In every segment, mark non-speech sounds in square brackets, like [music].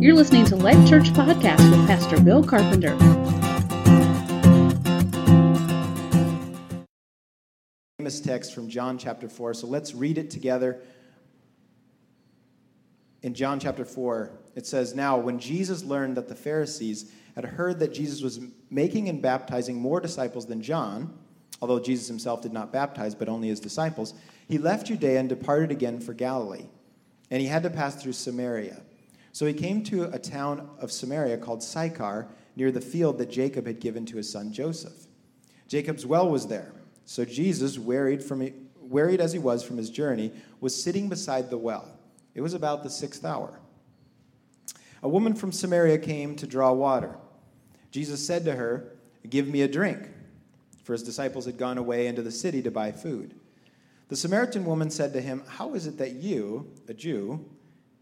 You're listening to Life Church Podcast with Pastor Bill Carpenter. Famous text from John chapter 4. So let's read it together. In John chapter 4, it says, Now, when Jesus learned that the Pharisees had heard that Jesus was making and baptizing more disciples than John, although Jesus himself did not baptize, but only his disciples, he left Judea and departed again for Galilee. And he had to pass through Samaria. So he came to a town of Samaria called Sychar, near the field that Jacob had given to his son Joseph. Jacob's well was there. So Jesus, wearied, from, wearied as he was from his journey, was sitting beside the well. It was about the sixth hour. A woman from Samaria came to draw water. Jesus said to her, Give me a drink, for his disciples had gone away into the city to buy food. The Samaritan woman said to him, How is it that you, a Jew,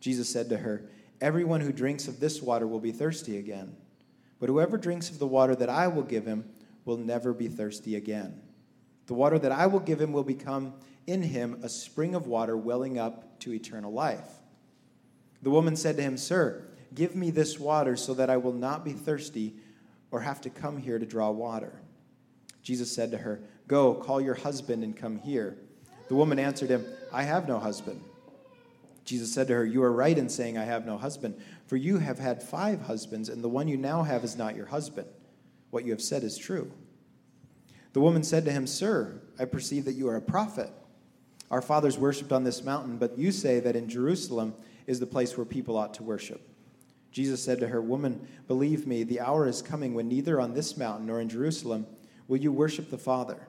Jesus said to her, Everyone who drinks of this water will be thirsty again. But whoever drinks of the water that I will give him will never be thirsty again. The water that I will give him will become in him a spring of water welling up to eternal life. The woman said to him, Sir, give me this water so that I will not be thirsty or have to come here to draw water. Jesus said to her, Go, call your husband and come here. The woman answered him, I have no husband. Jesus said to her, You are right in saying, I have no husband, for you have had five husbands, and the one you now have is not your husband. What you have said is true. The woman said to him, Sir, I perceive that you are a prophet. Our fathers worshipped on this mountain, but you say that in Jerusalem is the place where people ought to worship. Jesus said to her, Woman, believe me, the hour is coming when neither on this mountain nor in Jerusalem will you worship the Father.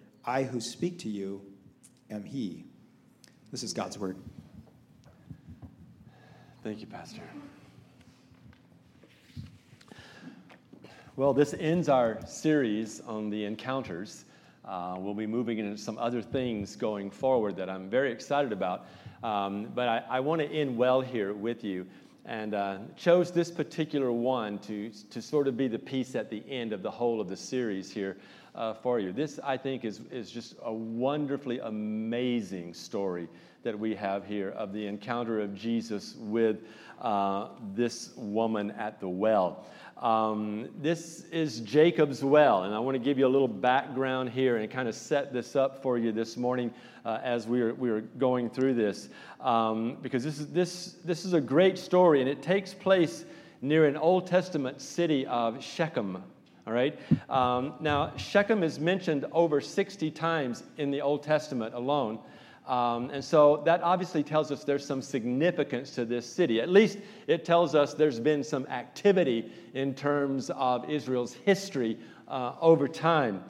I who speak to you am He. This is God's word. Thank you, Pastor. Well, this ends our series on the encounters. Uh, we'll be moving into some other things going forward that I'm very excited about. Um, but I, I want to end well here with you and uh, chose this particular one to, to sort of be the piece at the end of the whole of the series here uh, for you. This, I think, is, is just a wonderfully amazing story that we have here of the encounter of Jesus with uh, this woman at the well. Um, this is Jacob's well, and I want to give you a little background here and kind of set this up for you this morning uh, as we are, we are going through this, um, because this is, this, this is a great story, and it takes place near an Old Testament city of Shechem. All right. Um, now, Shechem is mentioned over 60 times in the Old Testament alone. Um, and so that obviously tells us there's some significance to this city. At least it tells us there's been some activity in terms of Israel's history uh, over time.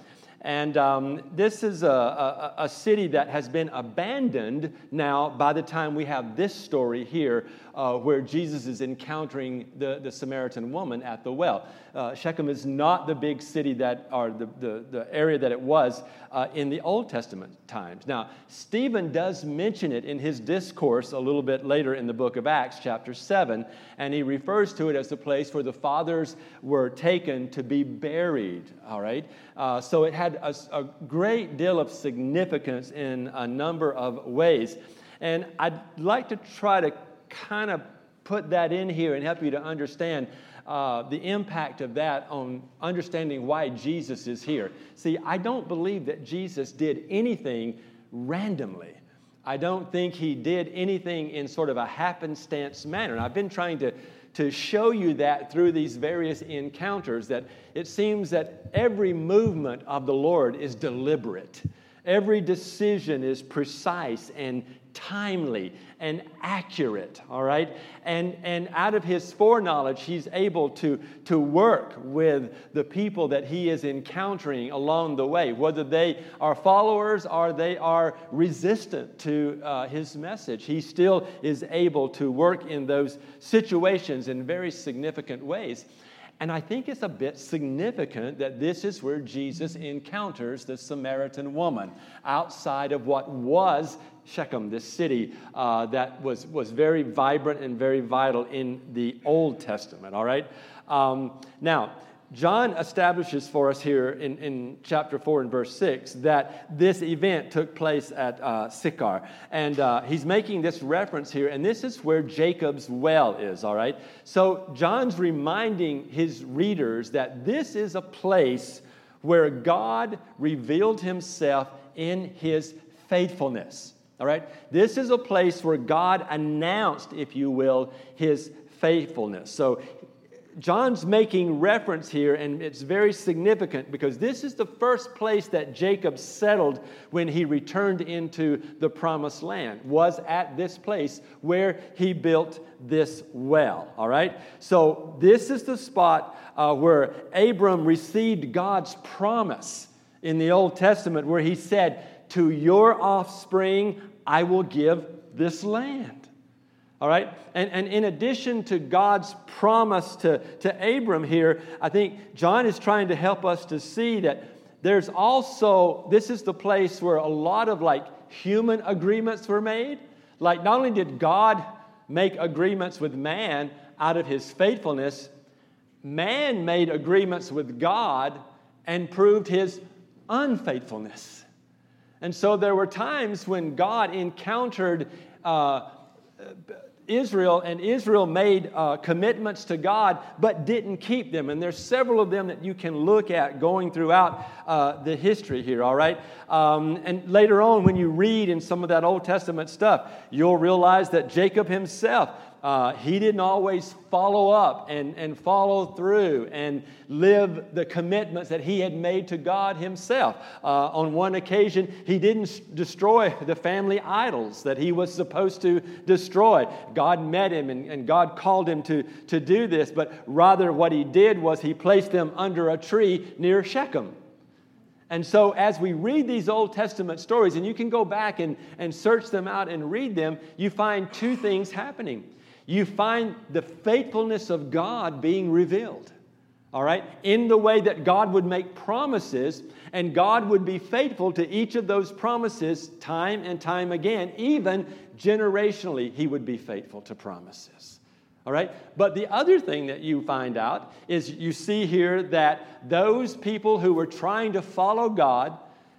And um, this is a, a, a, city that has been abandoned now by the time we have this story here, uh, where Jesus is encountering the, the Samaritan woman at the well. Uh, Shechem is not the big city that, or the, the, the area that it was uh, in the Old Testament times. Now, Stephen does mention it in his discourse a little bit later in the book of Acts, chapter 7, and he refers to it as the place where the fathers were taken to be buried, all right? Uh, so it had a, a great deal of significance in a number of ways. And I'd like to try to kind of put that in here and help you to understand uh, the impact of that on understanding why Jesus is here. See, I don't believe that Jesus did anything randomly. I don't think he did anything in sort of a happenstance manner. And I've been trying to, to show you that through these various encounters, that it seems that every movement of the Lord is deliberate. Every decision is precise and timely and accurate, all right? And, and out of his foreknowledge, he's able to, to work with the people that he is encountering along the way, whether they are followers or they are resistant to uh, his message. He still is able to work in those situations in very significant ways. And I think it's a bit significant that this is where Jesus encounters the Samaritan woman outside of what was Shechem, this city uh, that was, was very vibrant and very vital in the Old Testament, all right? Um, now, John establishes for us here in, in chapter 4 and verse 6 that this event took place at uh, Sychar. And uh, he's making this reference here, and this is where Jacob's well is, all right? So John's reminding his readers that this is a place where God revealed himself in his faithfulness, all right? This is a place where God announced, if you will, his faithfulness. So John's making reference here, and it's very significant because this is the first place that Jacob settled when he returned into the promised land, was at this place where he built this well. All right? So, this is the spot uh, where Abram received God's promise in the Old Testament, where he said, To your offspring I will give this land. All right? And, and in addition to God's promise to, to Abram here, I think John is trying to help us to see that there's also, this is the place where a lot of like human agreements were made. Like, not only did God make agreements with man out of his faithfulness, man made agreements with God and proved his unfaithfulness. And so there were times when God encountered uh, Israel, and Israel made uh, commitments to God but didn't keep them. And there's several of them that you can look at going throughout uh, the history here, all right? Um, and later on, when you read in some of that Old Testament stuff, you'll realize that Jacob himself uh, he didn't always follow up and, and follow through and live the commitments that he had made to God himself. Uh, on one occasion, he didn't destroy the family idols that he was supposed to destroy. God met him and, and God called him to, to do this, but rather what he did was he placed them under a tree near Shechem. And so, as we read these Old Testament stories, and you can go back and, and search them out and read them, you find two things happening you find the faithfulness of God being revealed. All right? In the way that God would make promises, and God would be faithful to each of those promises time and time again. Even generationally, He would be faithful to promises. All right? But the other thing that you find out is you see here that those people who were trying to follow God,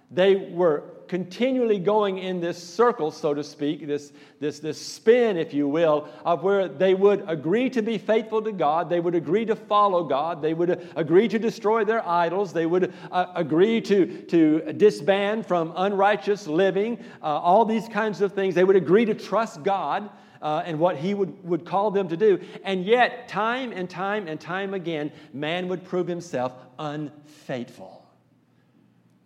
they were continually going in this circle, so to speak, this, this, this spin, if you will, of where they would agree to be faithful to God, they would agree to follow God, they would agree to destroy their idols, they would uh, agree to, to disband from unrighteous living, uh, all these kinds of things. They would agree to trust God. Uh, and what he would, would call them to do. And yet, time and time and time again, man would prove himself unfaithful.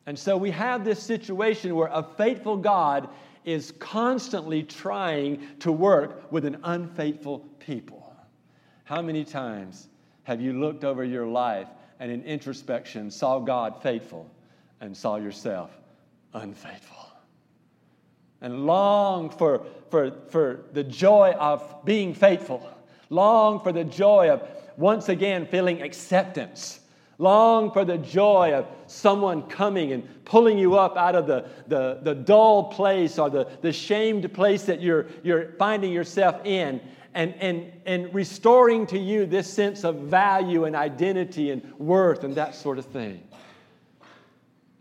And so we have this situation where a faithful God is constantly trying to work with an unfaithful people. How many times have you looked over your life and in introspection saw God faithful and saw yourself unfaithful? And long for, for, for the joy of being faithful, long for the joy of once again feeling acceptance Long for the joy of someone coming and pulling you up out of the, the, the dull place or the, the shamed place that you're, you're finding yourself in and, and, and restoring to you this sense of value and identity and worth and that sort of thing.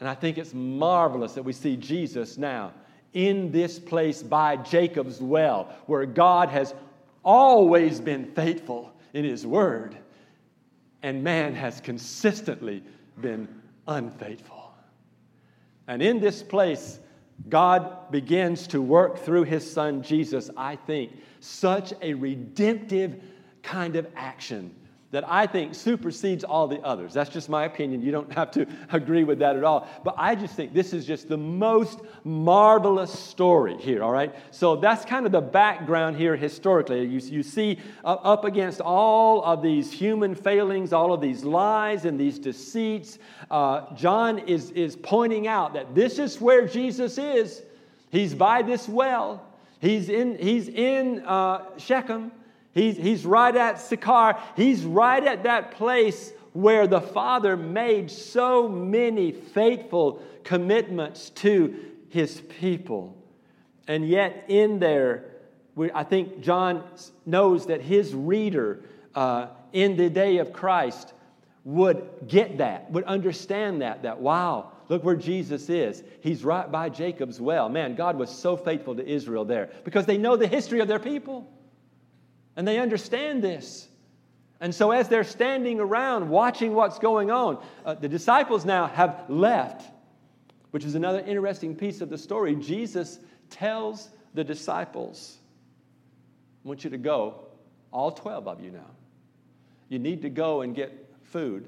And I think it's marvelous that we see Jesus now in this place by Jacob's well, where God has always been faithful in His word and man has consistently been unfaithful. And in this place God begins to work through his son Jesus, I think, such a redemptive kind of action that I think supersedes all the others. That's just my opinion. You don't have to [laughs] agree with that at all. But I just think this is just the most marvelous story here, all right? So that's kind of the background here historically. You, you see uh, up against all of these human failings, all of these lies and these deceits, uh, John is, is pointing out that this is where Jesus is. He's by this well, he's in, he's in uh, Shechem. He's, he's right at Sychar. He's right at that place where the Father made so many faithful commitments to his people. And yet, in there, we, I think John knows that his reader uh, in the day of Christ would get that, would understand that, that wow, look where Jesus is. He's right by Jacob's well. Man, God was so faithful to Israel there because they know the history of their people. And they understand this. And so, as they're standing around watching what's going on, uh, the disciples now have left, which is another interesting piece of the story. Jesus tells the disciples, I want you to go, all 12 of you now. You need to go and get food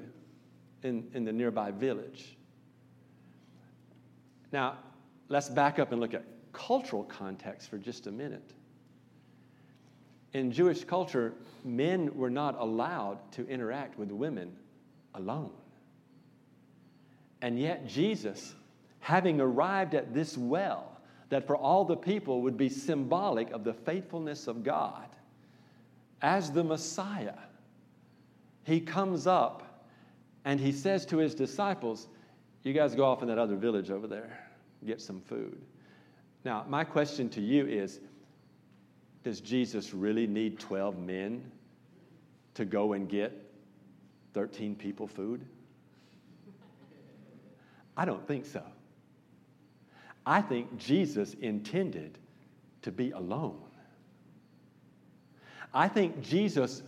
in, in the nearby village. Now, let's back up and look at cultural context for just a minute in Jewish culture, men were not allowed to interact with women alone. And yet, Jesus, having arrived at this well, that for all the people would be symbolic of the faithfulness of God, as the Messiah, he comes up and he says to his disciples, You guys go off in that other village over there, get some food. Now, my question to you is does Jesus really need 12 men to go and get 13 people food? I don't think so. I think Jesus intended to be alone. I think Jesus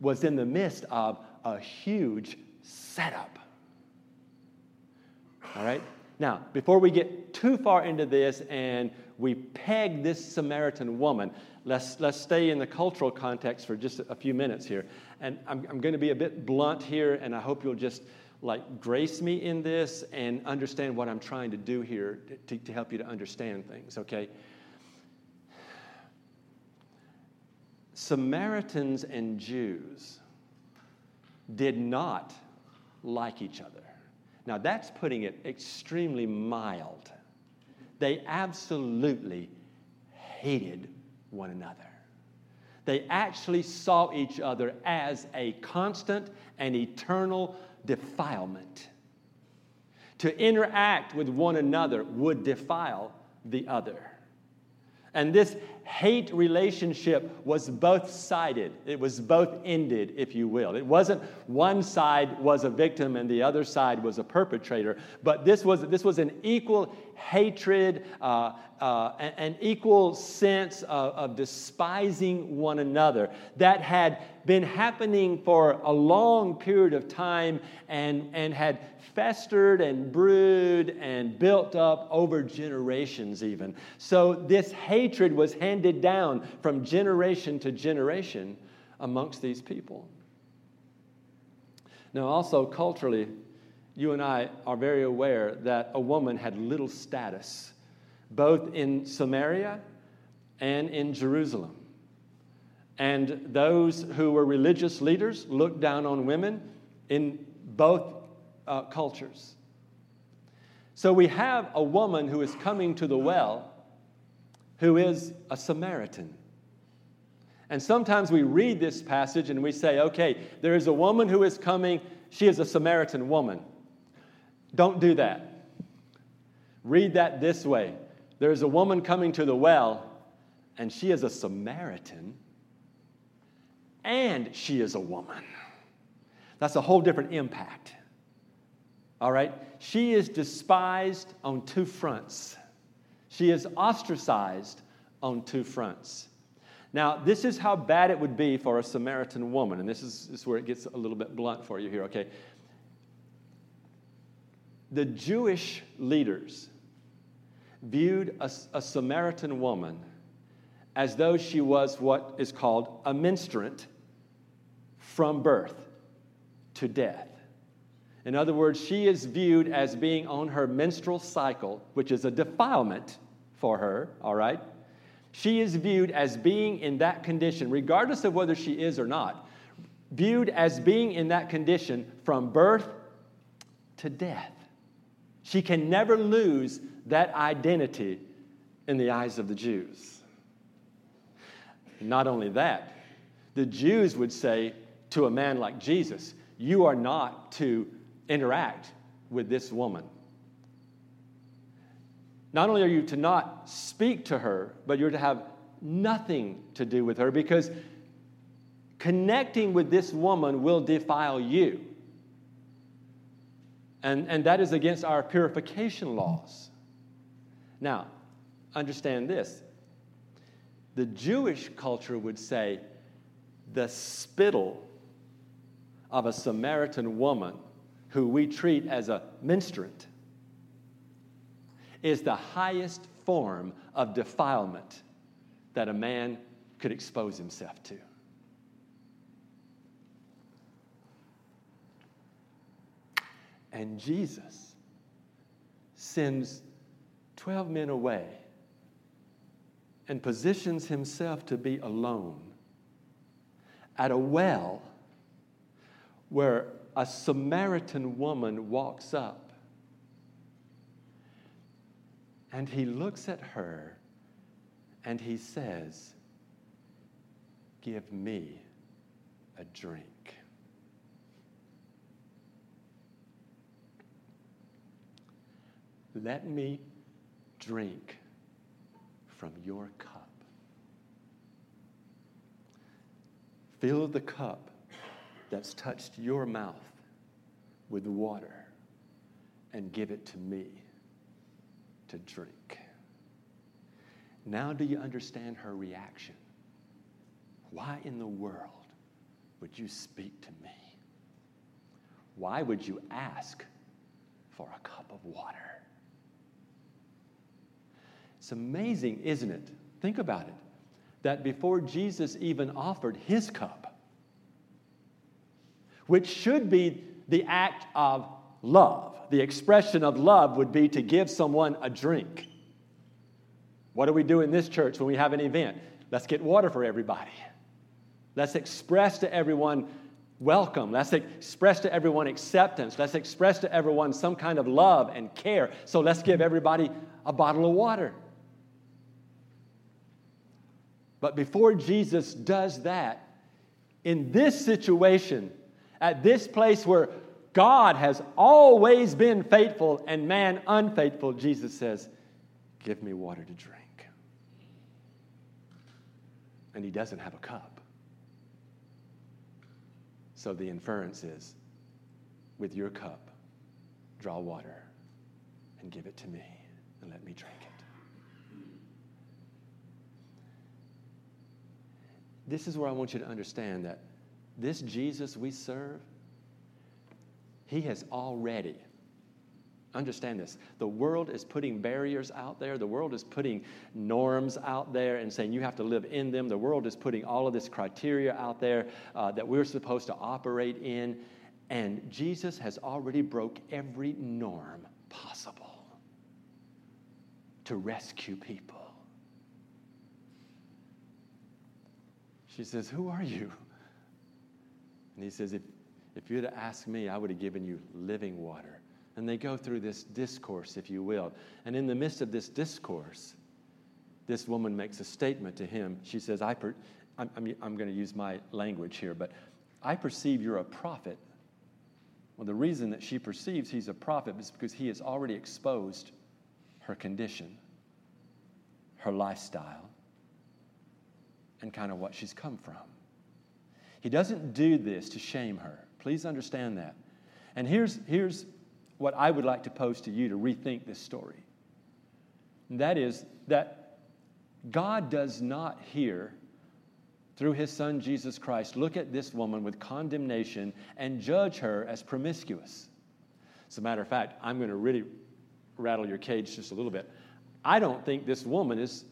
was in the midst of a huge setup. All right? Now, before we get too far into this and we peg this Samaritan woman, let's, let's stay in the cultural context for just a few minutes here. And I'm, I'm going to be a bit blunt here, and I hope you'll just like grace me in this and understand what I'm trying to do here to, to help you to understand things, okay? Samaritans and Jews did not like each other. Now, that's putting it extremely mild. They absolutely hated one another. They actually saw each other as a constant and eternal defilement. To interact with one another would defile the other. And this hate relationship was both sided. It was both ended, if you will. It wasn't one side was a victim and the other side was a perpetrator, but this was, this was an equal hatred, uh, uh, an, equal sense of, of despising one another that had been happening for a long period of time and, and had festered and brewed and built up over generations, even. So this hatred was handed down from generation to generation amongst these people. Now, also culturally, you and I are very aware that a woman had little status, both in Samaria and in Jerusalem. And those who were religious leaders looked down on women in both uh, cultures. So we have a woman who is coming to the well who is a Samaritan. And sometimes we read this passage and we say, okay, there is a woman who is coming, she is a Samaritan woman. Don't do that. Read that this way there is a woman coming to the well, and she is a Samaritan and she is a woman. That's a whole different impact. All right? She is despised on two fronts. She is ostracized on two fronts. Now, this is how bad it would be for a Samaritan woman, and this is, this is where it gets a little bit blunt for you here, okay? The Jewish leaders, viewed a, a Samaritan woman as though she was what is called a menstruant from birth to death. In other words, she is viewed as being on her menstrual cycle, which is a defilement for her, all right? She is viewed as being in that condition, regardless of whether she is or not, viewed as being in that condition from birth to death. She can never lose that identity in the eyes of the Jews. Not only that, the Jews would say to a man like Jesus, You are not to interact with this woman. Not only are you to not speak to her, but you're to have nothing to do with her because connecting with this woman will defile you. And, and that is against our purification laws. Now, understand this the Jewish culture would say the spittle of a Samaritan woman who we treat as a menstruant is the highest form of defilement that a man could expose himself to. And Jesus sends 12 men away and positions himself to be alone at a well where a Samaritan woman walks up and he looks at her and he says, Give me a drink. Let me drink from your cup. Fill the cup that's touched your mouth with water and give it to me to drink. Now, do you understand her reaction? Why in the world would you speak to me? Why would you ask for a cup of water? It's amazing, isn't it? Think about it. That before Jesus even offered his cup, which should be the act of love, the expression of love would be to give someone a drink. What do we do in this church when we have an event? Let's get water for everybody. Let's express to everyone welcome. Let's express to everyone acceptance. Let's express to everyone some kind of love and care. So let's give everybody a bottle of water. But before Jesus does that, in this situation, at this place where God has always been faithful and man unfaithful, Jesus says, Give me water to drink. And he doesn't have a cup. So the inference is with your cup, draw water and give it to me and let me drink it. This is where I want you to understand that this Jesus we serve, he has already, understand this, the world is putting barriers out there. The world is putting norms out there and saying you have to live in them. The world is putting all of this criteria out there uh, that we're supposed to operate in. And Jesus has already broke every norm possible to rescue people. She says, Who are you? And he says, If, if you'd have asked me, I would have given you living water. And they go through this discourse, if you will. And in the midst of this discourse, this woman makes a statement to him. She says, I per- I'm, I'm, I'm going to use my language here, but I perceive you're a prophet. Well, the reason that she perceives he's a prophet is because he has already exposed her condition, her lifestyle, and kind of what she's come from. He doesn't do this to shame her. Please understand that. And here's, here's what I would like to pose to you to rethink this story. And that is that God does not here, through his son Jesus Christ, look at this woman with condemnation and judge her as promiscuous. As a matter of fact, I'm going to really rattle your cage just a little bit. I don't think this woman is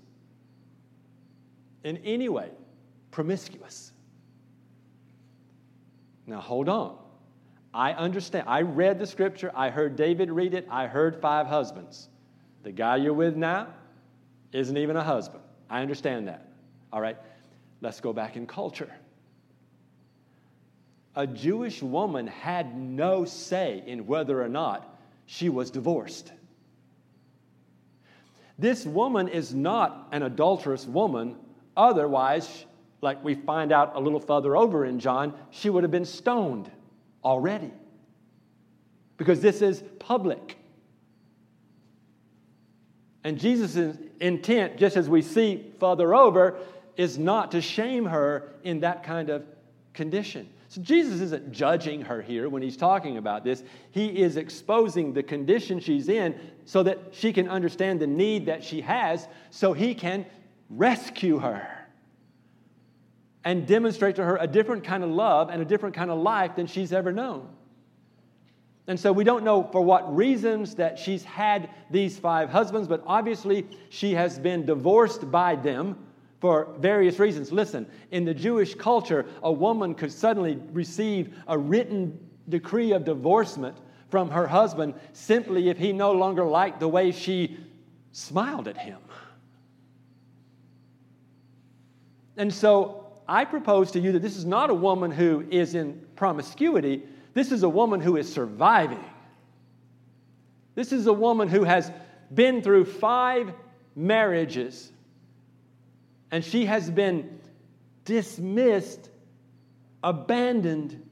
in any way promiscuous. Now, hold on. I understand. I read the scripture. I heard David read it. I heard five husbands. The guy you're with now isn't even a husband. I understand that. All right, let's go back in culture. A Jewish woman had no say in whether or not she was divorced. This woman is not an adulterous woman, otherwise, like we find out a little further over in John, she would have been stoned already. Because this is public. And Jesus' intent, just as we see further over, is not to shame her in that kind of condition. So Jesus isn't judging her here when he's talking about this. He is exposing the condition she's in so that she can understand the need that she has so he can rescue her and demonstrate to her a different kind of love and a different kind of life than she's ever known. And so we don't know for what reasons that she's had these five husbands, but obviously she has been divorced by them for various reasons. Listen, in the Jewish culture, a woman could suddenly receive a written decree of divorcement from her husband simply if he no longer liked the way she smiled at him. And so I propose to you that this is not a woman who is in promiscuity this is a woman who is surviving. This is a woman who has been through five marriages and she has been dismissed, abandoned,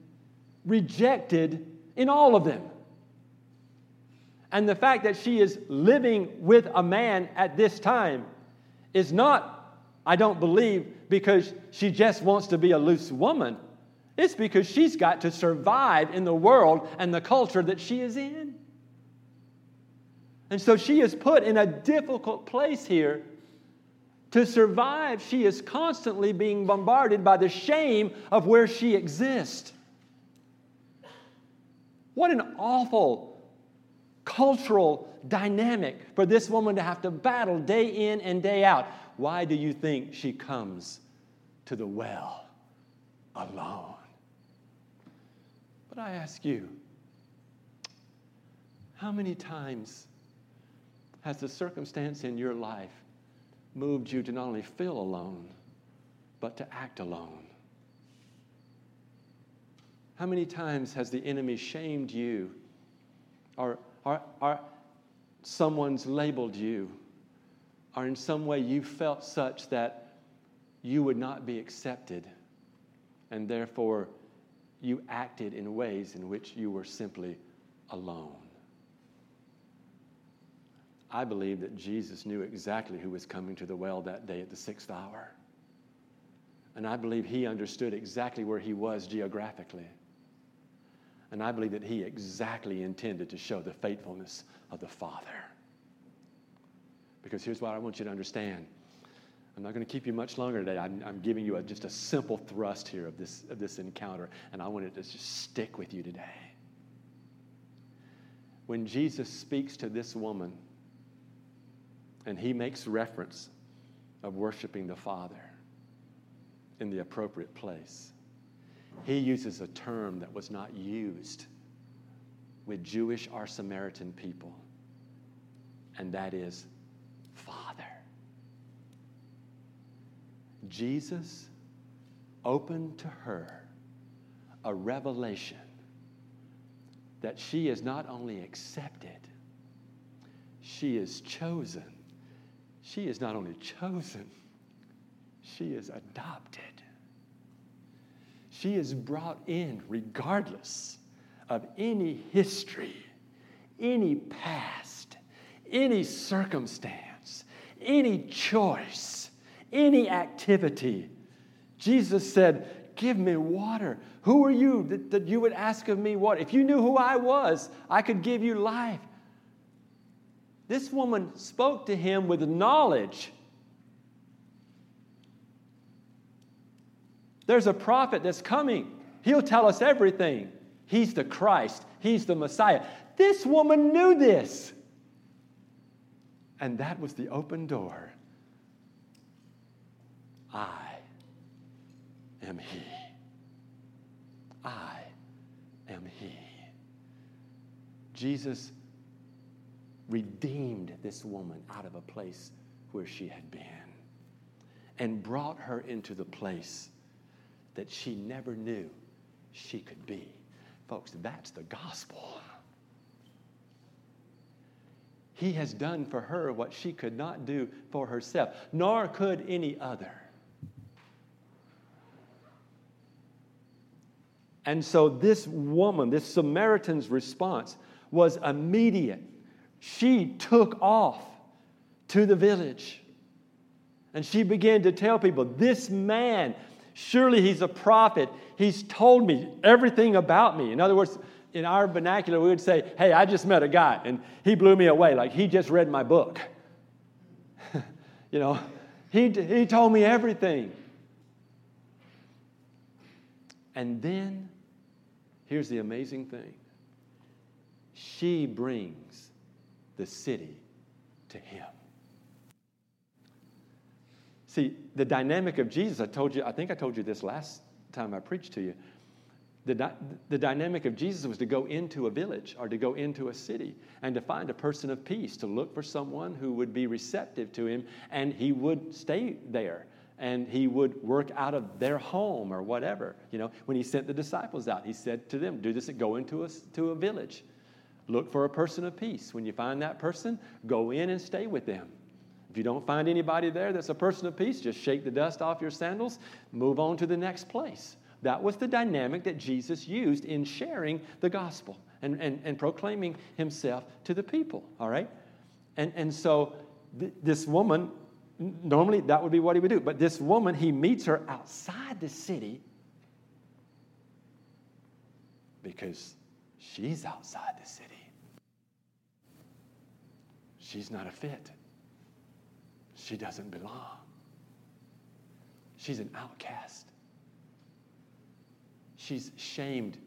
rejected in all of them. And the fact that she is living with a man at this time is not, I don't believe, because she just wants to be a loose woman. It's because she's got to survive in the world and the culture that she is in. And so she is put in a difficult place here. To survive, she is constantly being bombarded by the shame of where she exists. What an awful cultural dynamic for this woman to have to battle day in and day out. Why do you think she comes to the well alone? But I ask you, how many times has the circumstance in your life moved you to not only feel alone, but to act alone? How many times has the enemy shamed you or, or, or someone's labeled you or in some way you felt such that you would not be accepted and therefore you acted in ways in which you were simply alone. I believe that Jesus knew exactly who was coming to the well that day at the sixth hour. And I believe he understood exactly where he was geographically. And I believe that he exactly intended to show the faithfulness of the Father. Because here's what I want you to understand I'm not going to keep you much longer today. I'm, I'm giving you a, just a simple thrust here of this, of this encounter, and I want it to just stick with you today. When Jesus speaks to this woman, and he makes reference of worshiping the Father in the appropriate place, he uses a term that was not used with Jewish or Samaritan people, and that is Father. Jesus opened to her a revelation that she is not only accepted, she is chosen. She is not only chosen, she is adopted. She is brought in regardless of any history, any past, any circumstance, any choice any activity. Jesus said, Give me water. Who are you that, that you would ask of me what? If you knew who I was, I could give you life. This woman spoke to him with knowledge. There's a prophet that's coming. He'll tell us everything. He's the Christ, He's the Messiah. This woman knew this. And that was the open door. I am He. I am He. Jesus redeemed this woman out of a place where she had been and brought her into the place that she never knew she could be. Folks, that's the gospel. He has done for her what she could not do for herself, nor could any other. And so, this woman, this Samaritan's response was immediate. She took off to the village and she began to tell people, This man, surely he's a prophet. He's told me everything about me. In other words, in our vernacular, we would say, Hey, I just met a guy and he blew me away. Like he just read my book. [laughs] you know, he, he told me everything. And then, here's the amazing thing she brings the city to him. See, the dynamic of Jesus, I told you, I think I told you this last time I preached to you. The, the dynamic of Jesus was to go into a village or to go into a city and to find a person of peace, to look for someone who would be receptive to him and he would stay there and he would work out of their home or whatever. You know, when he sent the disciples out, he said to them, Do this, go into a, to a village. Look for a person of peace. When you find that person, go in and stay with them. If you don't find anybody there that's a person of peace, just shake the dust off your sandals, move on to the next place. That was the dynamic that Jesus used in sharing the gospel and, and, and proclaiming himself to the people, all right? And, and so th- this woman, normally that would be what he would do, but this woman, he meets her outside the city because she's outside the city. She's not a fit she doesn't belong. She's an outcast. She's shamed,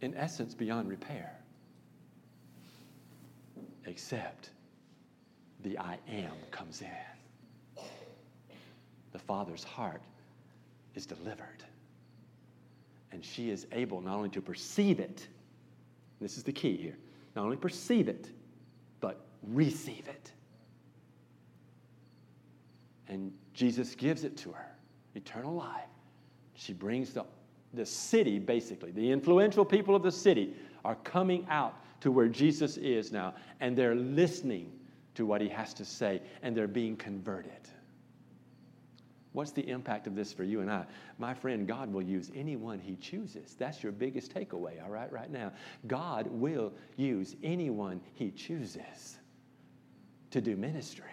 in essence, beyond repair. Except the I am comes in. The Father's heart is delivered. And she is able not only to perceive it, this is the key here, not only perceive it, but receive it. And Jesus gives it to her eternal life. She brings the, the city, basically, the influential people of the city are coming out to where Jesus is now, and they're listening to what he has to say, and they're being converted. What's the impact of this for you and I? My friend, God will use anyone He chooses. That's your biggest takeaway, all right, right now. God will use anyone He chooses to do ministry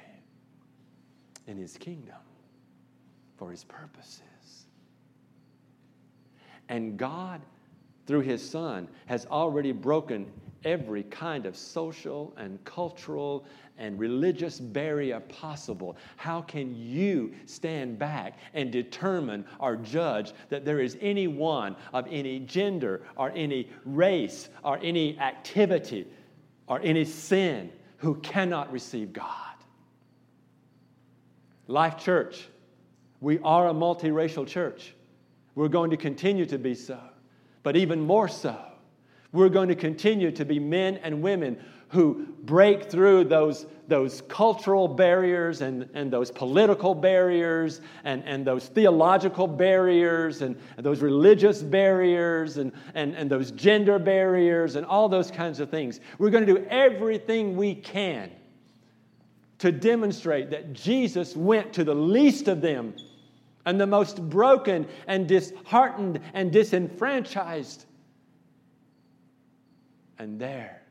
in his kingdom for his purposes. And God, through his Son, has already broken every kind of social and cultural and religious barrier possible. How can you stand back and determine or judge that there is anyone of any gender or any race or any activity or any sin who cannot receive God? Life Church, we are a multiracial church. We're going to continue to be so. But even more so, we're going to continue to be men and women who break through those, those cultural barriers and, and those political barriers and, and those theological barriers and, and those religious barriers and, and, and those gender barriers and all those kinds of things. We're going to do everything we can to demonstrate that Jesus went to the least of them and the most broken and disheartened and disenfranchised. And there,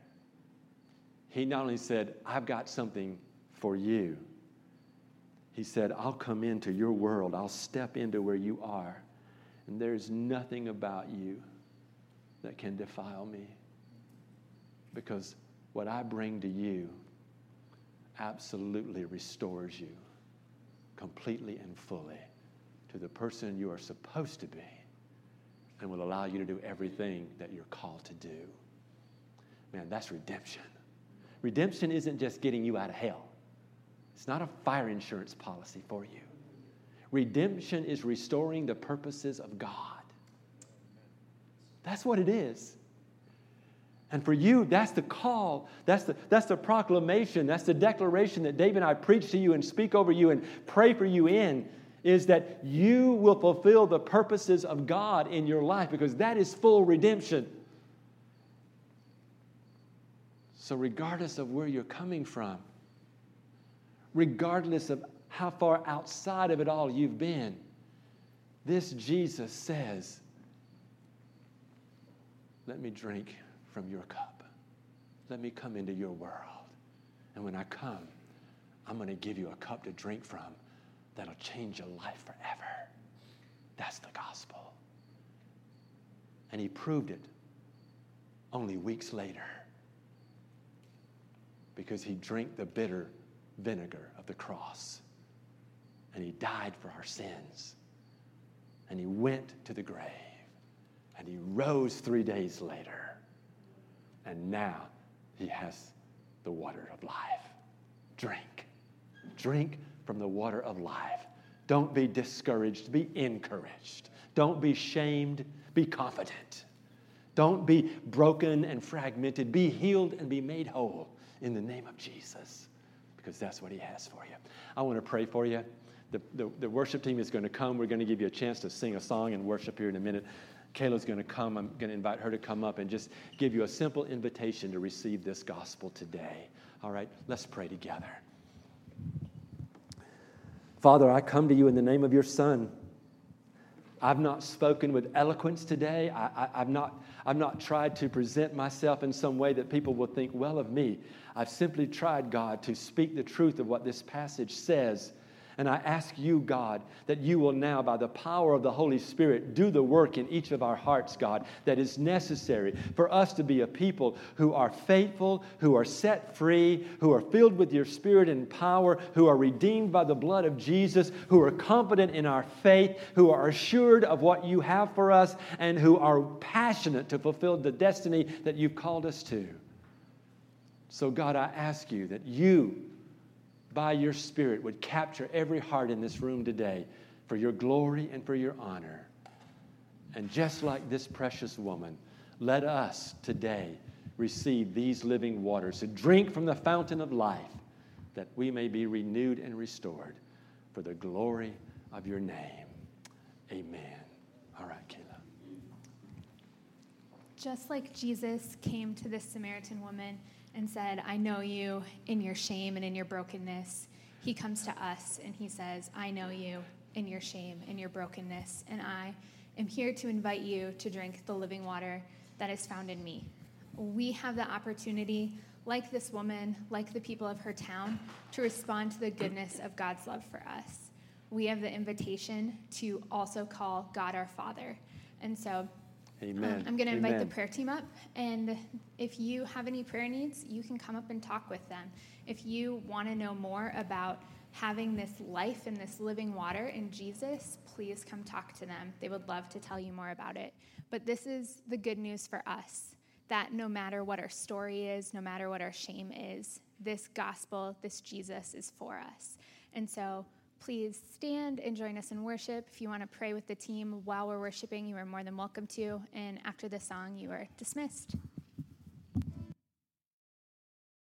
he not only said, I've got something for you, he said, I'll come into your world, I'll step into where you are, and there's nothing about you that can defile me. Because what I bring to you absolutely restores you completely and fully to the person you are supposed to be and will allow you to do everything that you're called to do. Man, that's redemption. Redemption isn't just getting you out of hell, it's not a fire insurance policy for you. Redemption is restoring the purposes of God. That's what it is. And for you, that's the call. That's the, that's the proclamation. That's the declaration that David and I preach to you and speak over you and pray for you in is that you will fulfill the purposes of God in your life because that is full redemption. So, regardless of where you're coming from, regardless of how far outside of it all you've been, this Jesus says, Let me drink from your cup. Let me come into your world. And when I come, I'm going to give you a cup to drink from that'll change your life forever. That's the gospel. And he proved it only weeks later because he drank the bitter vinegar of the cross and he died for our sins and he went to the grave and he rose three days later and now he has the water of life. Drink. Drink from the water of life. Don't be discouraged, be encouraged. Don't be shamed, be confident. Don't be broken and fragmented. Be healed and be made whole in the name of Jesus because that's what he has for you. I want to pray for you. The, the, the worship team is going to come. We're going to give you a chance to sing a song and worship here in a minute. Kayla's going to come. I'm going to invite her to come up and just give you a simple invitation to receive this gospel today. All right, let's pray together. Father, I come to you in the name of your Son. I've not spoken with eloquence today. I, have not, I've not tried to present myself in some way that people will think well of me. I've simply tried, God, to speak the truth of what this passage says and I ask you, God, that you will now, by the power of the Holy Spirit, do the work in each of our hearts, God, that is necessary for us to be a people who are faithful, who are set free, who are filled with your Spirit and power, who are redeemed by the blood of Jesus, who are confident in our faith, who are assured of what you have for us, and who are passionate to fulfill the destiny that you've called us to. So, God, I ask you that you by your Spirit would capture every heart in this room today for your glory and for your honor. And just like this precious woman, let us today receive these living waters to drink from the fountain of life that we may be renewed and restored for the glory of your name. Amen. All right, Kayla. Just like Jesus came to this Samaritan woman and said, I know you in your shame and in your brokenness. He comes to us and he says, I know you in your shame and your brokenness, and I am here to invite you to drink the living water that is found in me. We have the opportunity, like this woman, like the people of her town, to respond to the goodness of God's love for us. We have the invitation to also call God our Father. And so Amen. Um, I'm going to invite Amen. the prayer team up. And if you have any prayer needs, you can come up and talk with them. If you want to know more about having this life and this living water in Jesus, please come talk to them. They would love to tell you more about it. But this is the good news for us that no matter what our story is, no matter what our shame is, this gospel, this Jesus is for us. And so, please stand and join us in worship. If you want to pray with the team while we're worshiping, you are more than welcome to. And after the song, you are dismissed.